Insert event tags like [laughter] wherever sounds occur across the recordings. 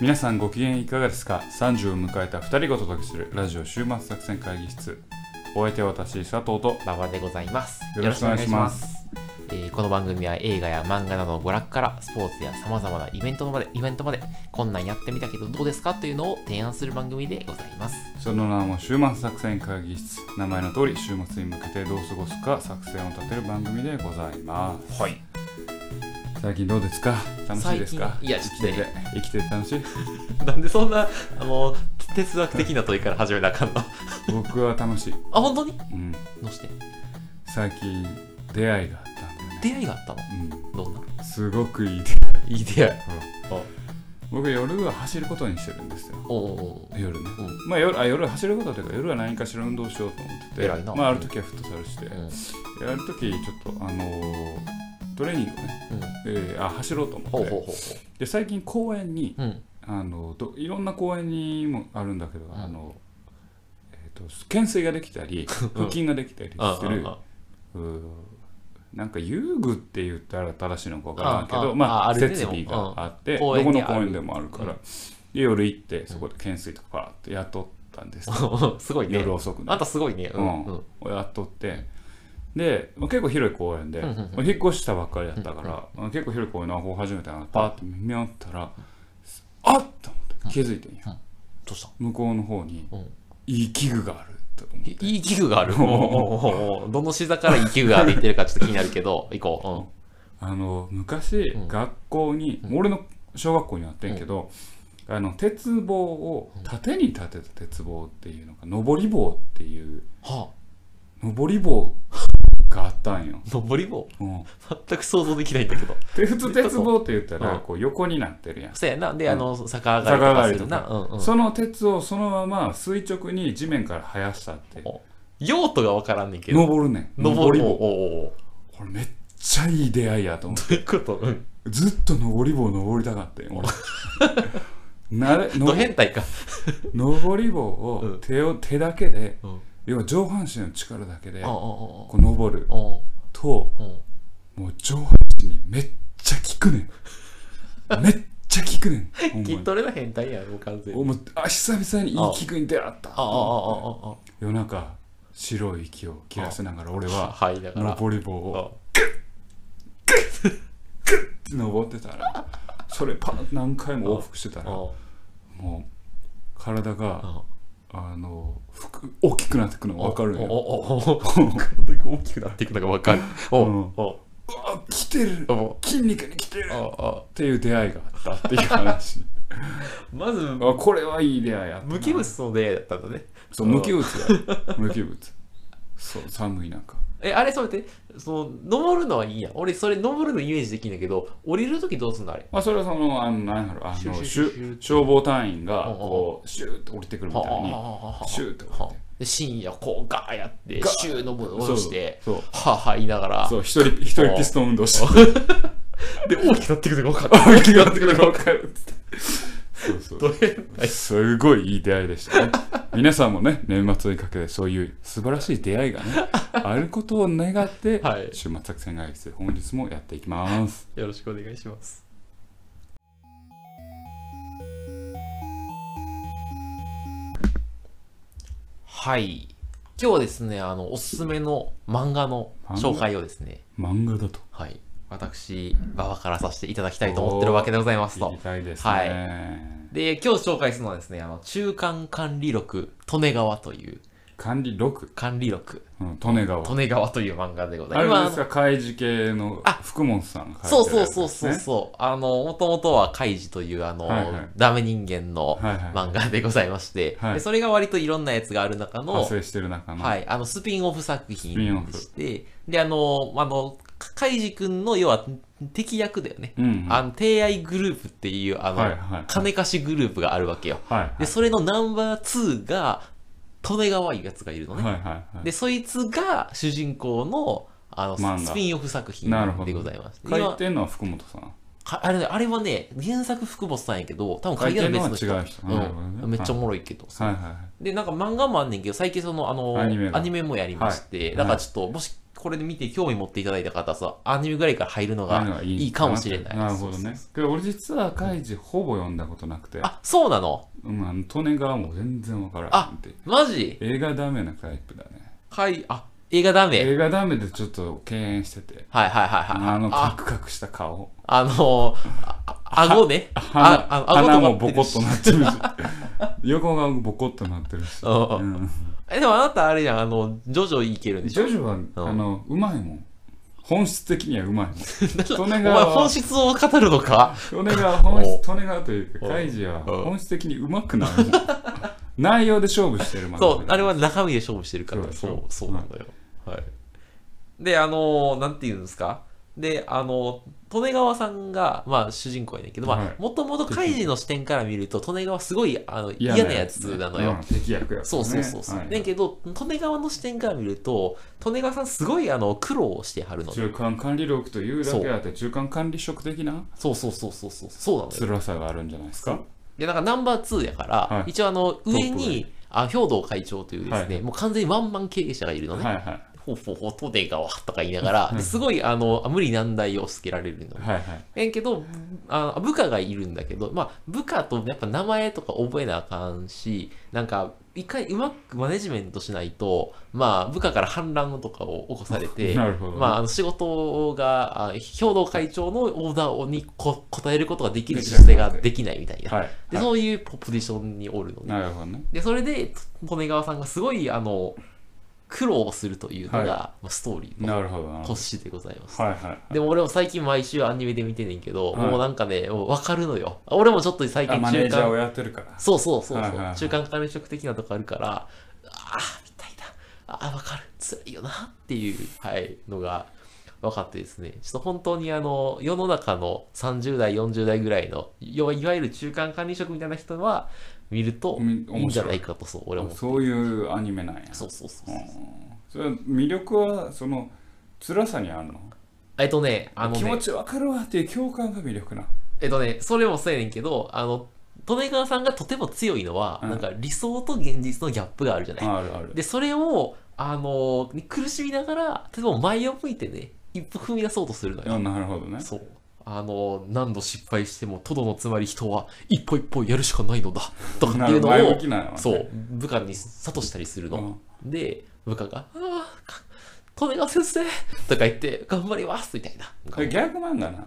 皆さんご機嫌いかがですか ?30 を迎えた2人がお届けするラジオ週末作戦会議室お相手は私佐藤と馬場でございます。よろしくお願いしますえーこの番組は映画や漫画などの娯楽からスポーツや様々なイベントまで、イベントまで、こんなんやってみたけどどうですか？というのを提案する番組でございます。その名も週末作戦会議室名前の通り週末に向けてどう過ごすか作戦を立てる番組でございますはい。最近どうですか？楽しいですか？いや生きてて生きてて楽しい？[laughs] なんでそんな、あの、哲学的な問いから始めなあかんの？あ、僕は楽しい、本当に？うん、どうして？最近出会いがあったんだよね。出会いがあったの？どんな？うん、すごくいい出会い。いい出会い。僕夜は走ることにしてるんですよ。おおお夜ね、うん。まあ夜あ夜走ることというか夜は何かしら運動しようと思っててまあ、ある時はフットサルして、うん。やる時ちょっとあのートレーニングをね、うん。えーあ走ろうと思ってほうほうほうほで最近公園にう。うん。あのどいろんな公園にもあるんだけど、んあのえー、と懸垂ができたり [laughs] 腹筋ができたりしてる、うーなんか遊具って言ったら正しいのか分からんけああどまあああるね設備があって、どこの公園にある公園でもあるから、うんで夜行ってそこで懸垂とかパーってやっとったんですよ [laughs] すごいね。夜遅くねあんたすごいね。ううんん。うん。やっとってでまあ結構広い公園で、うんうんうん引っ越したばっかりだったから、まあ結構広い公園の方初めてなパーって見よったら、あっと思って気づいてんや、どうした？向こうの方にうん。いい器具があるいい器具がある？どの視座からいい器具が歩いてるかちょっと気になるけど、行こあの昔、うん。学校に、俺の小学校にあってんけど、あの鉄棒を縦に立てた鉄棒っていうのが上り棒っていうう。は上り棒があったんよ、あ、登り棒？うん、全く想像できないんだけど。で普通鉄棒って言ったらうんこう横になってるやんそうやな。で、うんあの、逆上がりとかするな。逆うんうん。その鉄をそのまま垂直に地面から生やしたってお用途がわからんねんけど。登るねん登り棒。これめっちゃいい出会いやと思ってどういうこと？うん。ずっと登り棒登りたかったよ俺なれのド変態か。登り棒をうん手を手だけでうん。要は上半身の力だけでこおう登るともう上半身にめっちゃ効くねん。めっちゃ効くねん。[laughs] 筋トレの変態やん、もう完全に。おもうあ久々にいい器具に出会った。夜中白い息を切らせながら俺。ははい、だから。登り棒をあって登ってたらそれパン何回も往復してたらあもう体がああのふく大きくなっていくのが分かるん大きくなっていくのが分かる。おうん。おうわ来てる。お筋肉に来てる。おっていう出会いがあったっていう話。[laughs] まず、あこれはいい出会いや無機物の出会いだったんだね。そう無機物だ無機物。そう寒い中え、あれ、それって、その、登るのはいいやん。俺、それ、登るのイメージできんだけど、降りるときどうすんのあれ？まあそれはそのあの何やろあのシュシュシュ消消防隊員がうんうんこうシューッと降りてくるみたいにシューッと降りて。で深夜こうガーやってシューのぶ下ろしてはあはあ言いながら。そう一人一人ピストン運動して。[laughs] で大きくなっていくのが分か大きくなってくるの分かるそうそう。すごいいい出会いでしたね。皆さんもね、年末にかけてそういう素晴らしい出会いがね、[laughs] あることを願って、はい。週末作戦会議室、本日もやっていきます。よろしくお願いします。はい。今日はですねあのおすすめの漫画の紹介をですね。漫画だと。はい。私馬場からさせていただきたいと思ってるわけでございますと。聞きたいですね。はいで今日紹介するのはですねあの中間管理録利根川という。管理6、管理録。うん、利根川。利根川という漫画でござあいます。れですか、開示系のあ福本さんが書そいうてるやつそうそうそうですねそう。あの、もともとはカイジという、あの、はいはい。ダメ人間のはいはい漫画でございまして、はい。でそれが割といろんなやつがある中の派、生してる中の。はい、あの、スピンオフ作品でして、で、あの、あの、カイジ君の、要は、敵役だよね。うんうん。あの、グループっていう、あの、はいはいはい金貸しグループがあるわけよ。はい。で、それのナンバー2が、利根川いうやつがいるのね。はいはいはい。で、そいつが主人公の、あの、スピンオフ作品でございます。書今いてんのは福本さん。かあれね、あれはね、原作福本さんやけど、多分書いてる別の人。うん。めっちゃおもろいけど。はいはいはい。で、なんか漫画もあんねんけど、最近その、あの、アニメがもやりまして、はいだからちょっと、もし、ここれで見て興味持っていただいた方はさ、アニメぐらいから入るのがいいかもしれない。なるほどね。けど俺実はカイジほぼ読んだことなくて、あ、そうなの？うん、あの利根川も全然わからあんって。マジ？映画ダメなタイプだね。はい、あ、映画ダメ。映画ダメでちょっと敬遠してて。はいはいはいはい。あのカあ、クカクした顔。あの、ああ顎ね。鼻ああ鼻もボコッとなってるし。横がボコッとなってるし。うんうんえ、でもあなたあれじゃん、あの、ジョジョいけるんでしょ？ジョジョは、あの、うまいもん。本質的にはうまいもん。[laughs] 利根お前川は本、質を語るのか？利根川は本お質、利根川というか、おカイジはうん本質的にうまくないもん。内容で勝負してるもん。そう、あれは中身で勝負してるから、そうそう、そうそうなのよ。はい。で、あの、なんて言うんですか？で、あの、利根川さんが、まあ、主人公やねんけど、まあ、はいもともとカイジの視点から見ると、利根川すごいあの嫌なやつなのよ。うん敵役やそうそうそうそう。はいねんけど、利根川の視点から見ると、利根川さんすごいあの苦労してはるのよ。中間管理力というだけあって中間管理職的なそうそうそうそうそう。そうなのよ。辛さがあるんじゃないですか？で、なんかナンバー2やから、はい一応あの、上に、あ、兵道会長というですね、はいもう完全にワンマン経営者がいるのね。ほうほうほう、トデ川とか言いながら、ですごい、あの、無理難題を押し付けられるの。はいはいえんけど、あ部下がいるんだけど、まあ、部下とやっぱ名前とか覚えなあかんし、なんか、一回うまくマネジメントしないと、まあ、部下から反乱とかを起こされて、[laughs] まあ、あの仕事が、あ兵道会長のオーダーにこ答えることができる姿勢ができないみたいな。はいで、はいそういうポポジションにおるのね。なるほどねで、それで、利根川さんがすごい、あの、苦労するというのが、はストーリーのなるほどなるほ骨子でございます。どはいはい。でも俺も最近毎週アニメで見てんねんけど、はい。もうなんかね、もう分かるのよ。俺もちょっと最あ近中マネージャーを間、やってるから。そうそうそうそう、はいはいはい。中間管理職的なとこあるから、ああ、みたいな、ああ、分かる、辛いよなっていう、はい、のが分かってですね、ちょっと本当にあの、世の中の30代、40代ぐらいの、要はいわゆる中間管理職みたいな人は、見るとうんいいんじゃないかと、そう、俺も。そういうアニメなんや。そうそうそうう。ん。それは魅力はその辛さにあるの？えっとね、あのね、気持ちわかるわっていう共感が魅力なえっとね、それもそうやねんけど、あの、利根川さんがとても強いのは、うん。なんか理想と現実のギャップがあるじゃない。あるある。で、それを、あの、苦しみながら、例えば前を向いてね、一歩踏み出そうとするのあよ。なるほどねそう。あの、何度失敗しても、とどのつまり人は一歩一歩やるしかないのだ。とかっていうの [laughs] なる前を向きなんやわねそう、部下に諭したりするの。で、部下が、ああ、利根川先生とか言って、頑張りますみたいな。ギャグ漫画な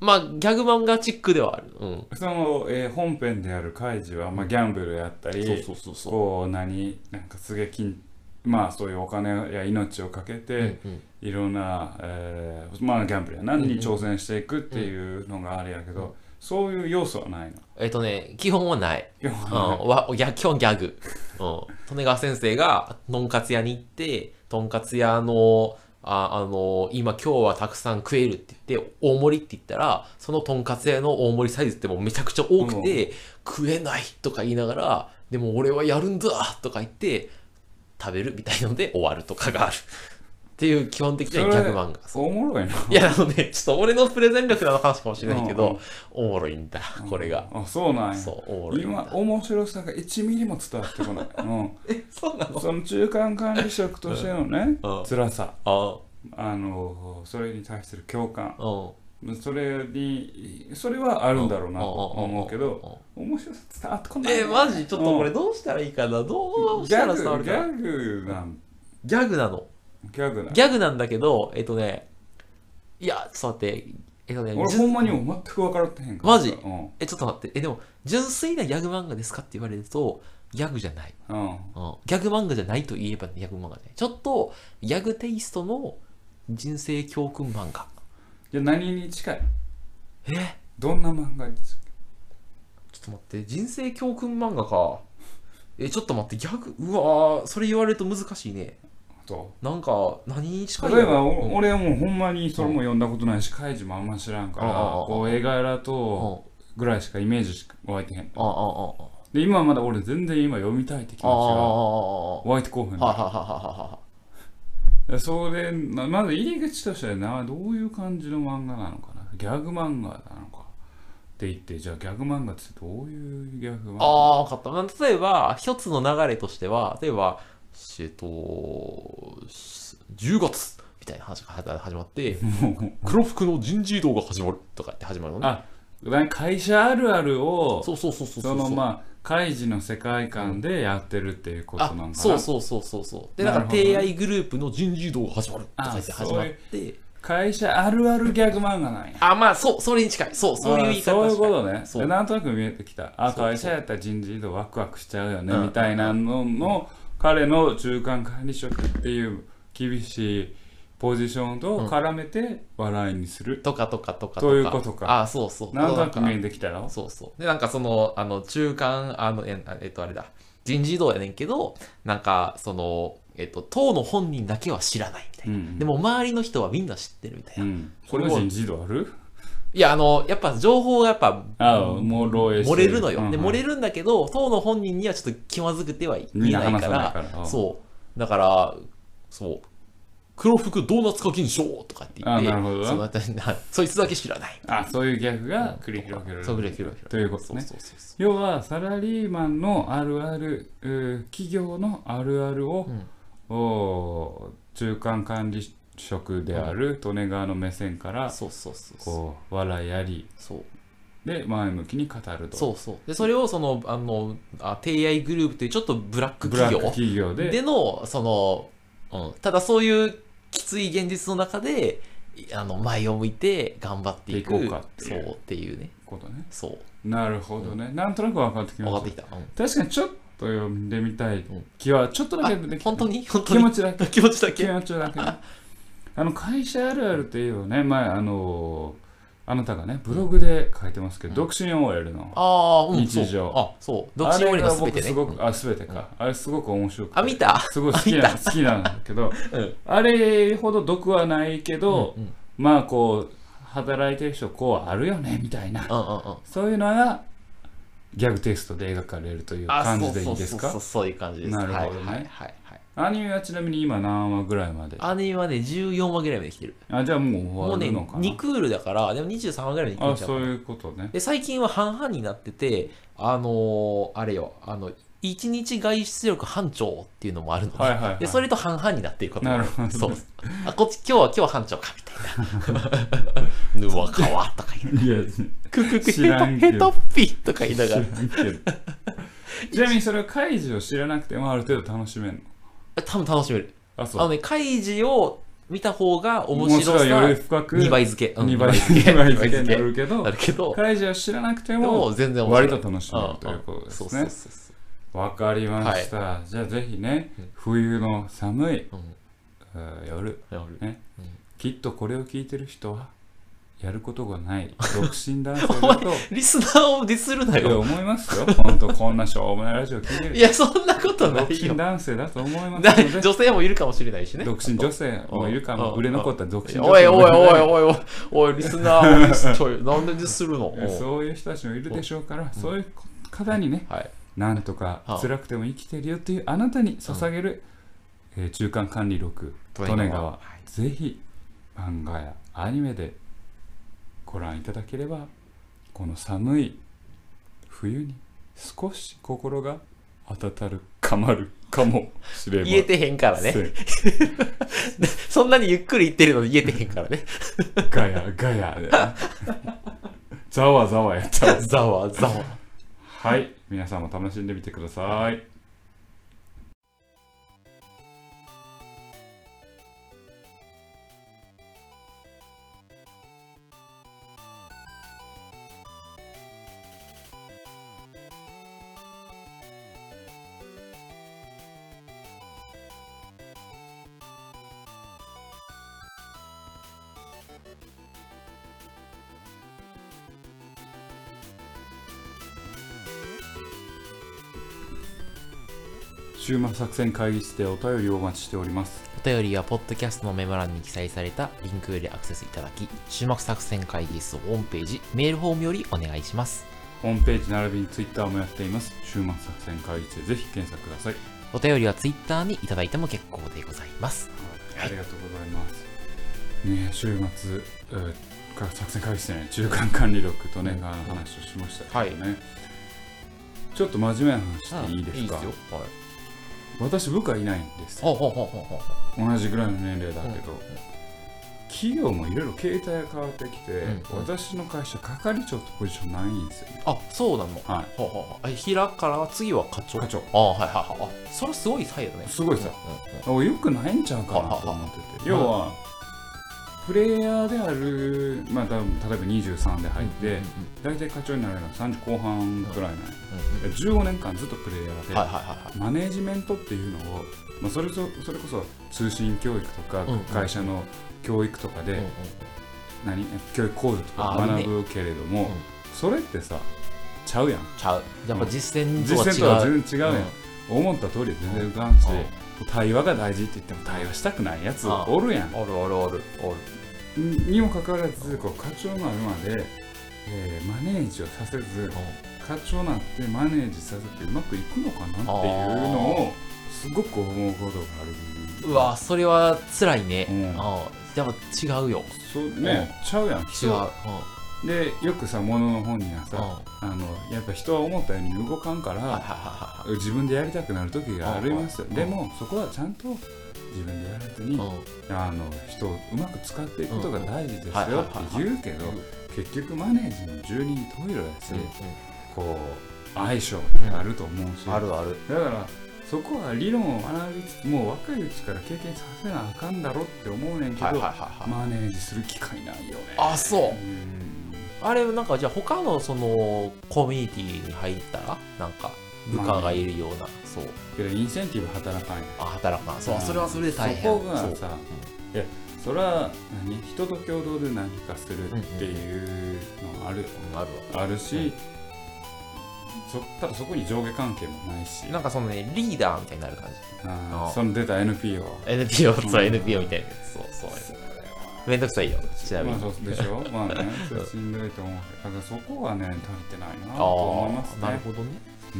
まあ、ギャグ漫画チックではある。うん。その、えー本編であるカイジは、まあ、ギャンブルやったり、そうそうそうそう。こう何なんかすげえ金まあそういうお金や命をかけて、うんうんいろんな、えーまあギャンブルや何に挑戦していくっていうのがあれやけど、そういう要素はないのえっとね、基本はない。今日うん、はわギャ基本ギャグ。うん。利根川先生が、とんかつ屋に行って、とんかつ屋の、ああの今今日はたくさん食えるって言って、大盛りって言ったら、そのとんかつ屋の大盛りサイズってもうめちゃくちゃ多くて、食えないとか言いながら、でも俺はやるんだとか言って、食べるみたいので終わるとかがある。[laughs] っていう基本的なギャグ漫画。おもろいな。いや、あのね、ちょっと俺のプレゼン力の話かもしれないけど、おもろいんだ、これが。あそうなんや。そう、おもろいん今だ。面白さが1ミリも伝わってこない、[laughs] うん、え、そうなの？その中間管理職としてのねうん。辛さ。あ。あのそれに対する共感。うん。それにそれはあるんだろうなと思うけど面白さ伝わってこない。え、マジちょっとこれどうしたらいいかな？どうしたらギャグ伝わるか？なギャグなん。ギャグなの。ギャグなんギャグなんだけど、えっとね、いや、ちょっと待って、えっとね、俺ほんまにも全く分からってへんからマジ？うん。え、ちょっと待って、え、でも、純粋なギャグ漫画ですかって言われると、ギャグじゃない。うん。うん、ギャグ漫画じゃないと言えばギャグ漫画ね。ちょっと、ギャグテイストの人生教訓漫画。じゃあ何に近い？え？どんな漫画に近い？ちょっと待って、人生教訓漫画か。え、ちょっと待って、ギャグ、うわー。それ言われると難しいね。と？なんか、何に近い例えば、うん。お俺はもうほんまにそれも読んだことないしカイジもあんま知らんからこう映画やらうん。とぐらいしかイメージしか湧いてへん。で今はまだ俺全然今読みたいって気持ちが湧いてこうへんはははははでそれなまず入り口としてなどういう感じの漫画なのかな？ギャグ漫画なのかって言ってじゃあギャグ漫画ってどういうギャグ漫画？ああ、分かった。まあ例えば、一つの流れとしては、例えば、えっと、10月みたいな話が始まって [laughs] 黒服の人事異動が始まるとかって始まるのね会社あるあるをそうそうそうそうそのまあ開示の世界観でやってるっていうことなのかな、あそうそうそうそうそう。でだから提愛グループの人事異動が始まるとか言って始まって。会社あるあるギャグ漫画なんや。あまあそうそれに近い。そうそういう言い方あそういうことね。でなんとなく見えてきた。あ会社やったら人事異動ワクワクしちゃうよね、うん。みたいなのの彼の中間管理職っていう厳しいポジションと絡めて笑いにする、とかとかとかとか。そういうことか。あそうそう。なんとなく見えてきたよそうそう。でなんかそのあの中間あのええっとあれだ。人事異動やねんけどなんかそのえっと党の本人だけは知らないみたいな、うんうん。でも周りの人はみんな知ってるみたいな、うん、これも人事異動ある？いやあのやっぱ情報がやっぱああもう漏洩して漏れるのよ、で漏れるるんだけど党の本人にはちょっと気まずくては言みんないかいから。そう。だからそう黒服ドーナツ化現象とかって言ってあなるほど。その私なそいつだけ知らない。あそういうギャグが繰り広げられる。そう繰り広げられるということねそうそうそうそ要はサラリーマンのあるあるうー企業のあるあるを、うん。おー中間管理職である利根川の目線からうそうそうそうそう。こう笑いあり。そう。で前向きに語ると。そうそう。でそれをそのあのあ提愛グループというちょっとブラックブラック企業企業で。でのその、うん、ただそういうきつい現実の中でいあの前を向いて頑張っていく。いこうかっていう。そうっていうね。ことね。そう。なるほどね、なんとなく分かってきました。分かってきた、うん。確かにちょっと読んでみたいん気はちょっとだけ出てきた。本当に？本当気に持ちだけ。気持ちだ気け持ちだけ。ねあの会社あるあるっていうのね前あのあなたがねブログで書いてますけど、独身 OL の。日常そう。あそう。独身 OL のすべてすごく、うんあ全てか、あれすごく面白くて。あ見た？すごい好きな好きなんだけど [laughs] うん。あれほど毒はないけど、まあこう働いてる人こうあるよねみたいな。そういうのがギャグテイストで描かれるというあ感じでいいですか？そういう感じです。なるほどね。はいはいはいはい。アニメはちなみに今何話ぐらいまで？アニメはね14話ぐらいまで来てる。あじゃあもうもうね終わるのかな、2クールだからでも23話ぐらいまでいあけちゃうかな。そういうことね。で最近は半々になっててあのーあれよあの1日外出力班長っていうのもあるのね、はいはいはい。でそれと半々になっていることもあなるほどね。そう。あこっち今日は今日は班長かみたいな。[laughs] ぬわかわとか言いながら。いやククク知らんけど。ヘトッピとか言いながら。ちなみにそれは開示を知らなくてもある程度楽しめるの？多分楽しめる。あそう。あのね開示を見た方が面白さより深く2倍付け、うん2倍付2倍付け。二になるけどなるけど。開示を知らなくてでも割と楽しめるとうんいうことですそうそうねそうそうわかりました、じゃあぜひね冬の寒い、うん。えー夜やるね、うん。きっとこれを聞いてる人はやることがない。[laughs] 独身男性だと。リスナーをディスるなよ。思いますよ。本当こんなしょうもないラジオ聞いてるいやそんなことな独身男性だと思います女性もいるかもしれないしね。独身女性もいるかも。うん売れ残った独身女おいおいおいおいおい。おいリスナーをディスるの？[laughs] そういう人たちもいるでしょうからそういう方にねはいなんとかはあ。辛くても生きてるよっていうあなたに捧げる、えー中間管理録利根川。はぜひ漫画やアニメでご覧いただければこの寒い冬に少し心が温たるかまるかもしれま言えてへんからね。せ [laughs] んそんなにゆっくり言ってるのに言えてへんからね。ガヤガヤで [laughs] ざわざわやっちゃうざわざわ。はい皆さんも楽しんでみてください。週末作戦会議室でお便りをお待ちしております。お便りはポッドキャストのメモ欄に記載されたリンクよりアクセスいただき終幕作戦会議室ホームページメールフォームよりお願いします。ホームページ並びにツイッターもやっています。週末作戦会議室でぜひ検索ください。お便りはツイッターにいただいても結構でございます。ありがとうございます。ね週末、えー作戦会議室でね、中間管理録とね、うん。あの話をしましたけどね、はちょっと真面目な話していいですか、いいですよ。はい私、部下いないんです。同じぐらいの年齢だけど、企業もいろいろ携帯が変わってきて、うん私の会社係長ってポジションないんですよあそうなの？はほうほうほう。え平から次は課長？課長。あはいはいはい。あそれすごい差異だね。すごい差。うんよくないんちゃうかなと思ってて。要はプレイヤーである、まあ、多分例えば23で入って、うんうん大体課長になるのは30後半くらいなんや、うんうん15年間ずっとプレイヤーで、はいはいはいはい。マネージメントっていうのを、まあ、それそそれこそ通信教育とか、うんうん。会社の教育とかで、うんうん何？教育講座とか学ぶけれども、うん。それってさちゃうやん。ちゃう。やっぱ実践実とは違う。践とは全然違うやん、思った通り全然浮かんし、うん対話が大事って言っても対話したくないやつあおるやん。おるおるおる。おるにもかかわらずこう課長になるまで、えーマネージをさせず課長になってマネージさせてうまくいくのかなっていうのをすごく思うことがある。うわそれは辛いね、うん。あやっぱ違うよ。そうね、ちゃうやん。違う、人でよくさ物の本にはさ、うん。あのやっぱ人は思ったように動かんから、自分でやりたくなる時がありますうんでもそこはちゃんと自分でやらずに、うん。あの人をうまく使っていくことが大事ですよって言うけど結局マネージの十人十色だし、こう相性ってあると思うし、あるある。だからそこは理論を学びつつもう若いうちから経験させなあかんだろって思うねんけど、マネージする機会ないよね。あそう。うんあれなんかじゃあ他のそのコミュニティに入った？らなんか部下がいるような、そう。けどインセンティブ働かんよあ働かん。そうそれはそれで大変そこがさいやそれは何？人と共同で何かするっていうのあるよ、うんあるわ。あるし、そただそこに上下関係もないし。なんかそのねリーダーみたいになる感じ。ああーその出た NPO NPO そううん NPO みたいな。そうそうめんどくさいよちなみに、まあそうでしょ。[laughs] まあねそれしんどいと思うだからそこはね足りてないなあと思いますあなるねほどね。う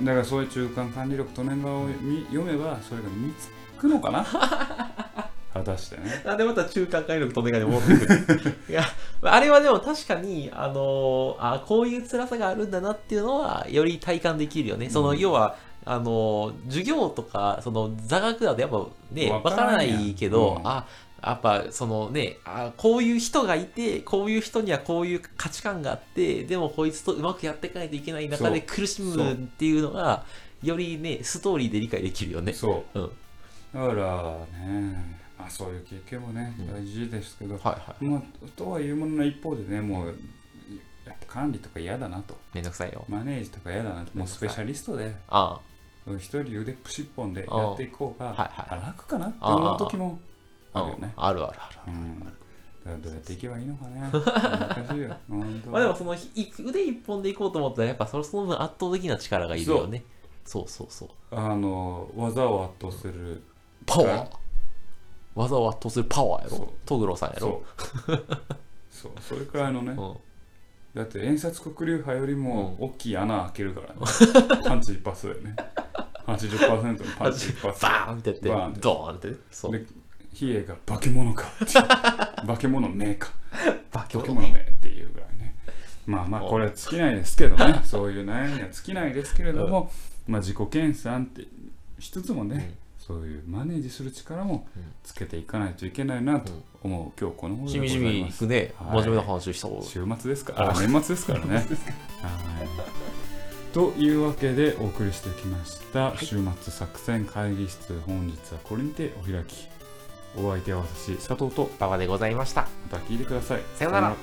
ん。だからそういう中間管理力利根川をみ読めばそれが身につくのかな？[laughs] 果たしてね。なんでまた中間管理力とメガネ持ってくる [laughs] いや、あれはでも確かに、あのあこういう辛さがあるんだなっていうのは、より体感できるよね。その、うん要は、あの授業とか、その座学だとやっぱね、わわからんやん。からないけど、うん。あ、やっぱそのねあ、こういう人がいて、こういう人にはこういう価値観があって、でもこいつとうまくやっていかないといけない中で苦しむっていうのが、よりね、ストーリーで理解できるよね。そううん。だからねまあそういう経験もねうん大事ですけど、はいはい。まあとはいうものの一方でねもうやっぱ管理とか嫌だなとめんどくさいよ。マネージとか嫌だなともうスペシャリストであ一人腕っぷし一本でやっていこうがはいはいあ楽かなって思う時もあ、あるよね。あるあるある。うん。どうやっていけばいいのかね。[laughs] 難しいよ。本当。まあでもそのい腕一本でいこうと思ったらやっぱそのその分圧倒的な力がいるよね。そう。そうそう。あの技を圧倒するパワー？技を圧倒するパワーやそう。ろ。トグロさんやろ？そう。そう。それくらいのね。うん。だって遠札黒竜派よりもう大きい穴開けるからね。[laughs] パンチ一発だよね80%のパンチ一発バーンってやって、ドーンってね。そう。で比叡が。化け物か。[laughs] 化け物めか。化け物。めっていうぐらいね。まあまあこれは尽きないですけどね。[laughs] そういう悩みは尽きないですけれども、まあ自己研鑽ってしつつもね、そういうマネージする力もうん。つけていかないといけないなと思う。今日この頃でしみじございます。みいくね、はい。真面目な話した方が。週末ですか？らあ年末ですからね。[laughs] はい。というわけでお送りしてきました。週末作戦会議室。本日はこれにてお開きお相手は私佐藤と馬場でございました。また聞いてください。さようなら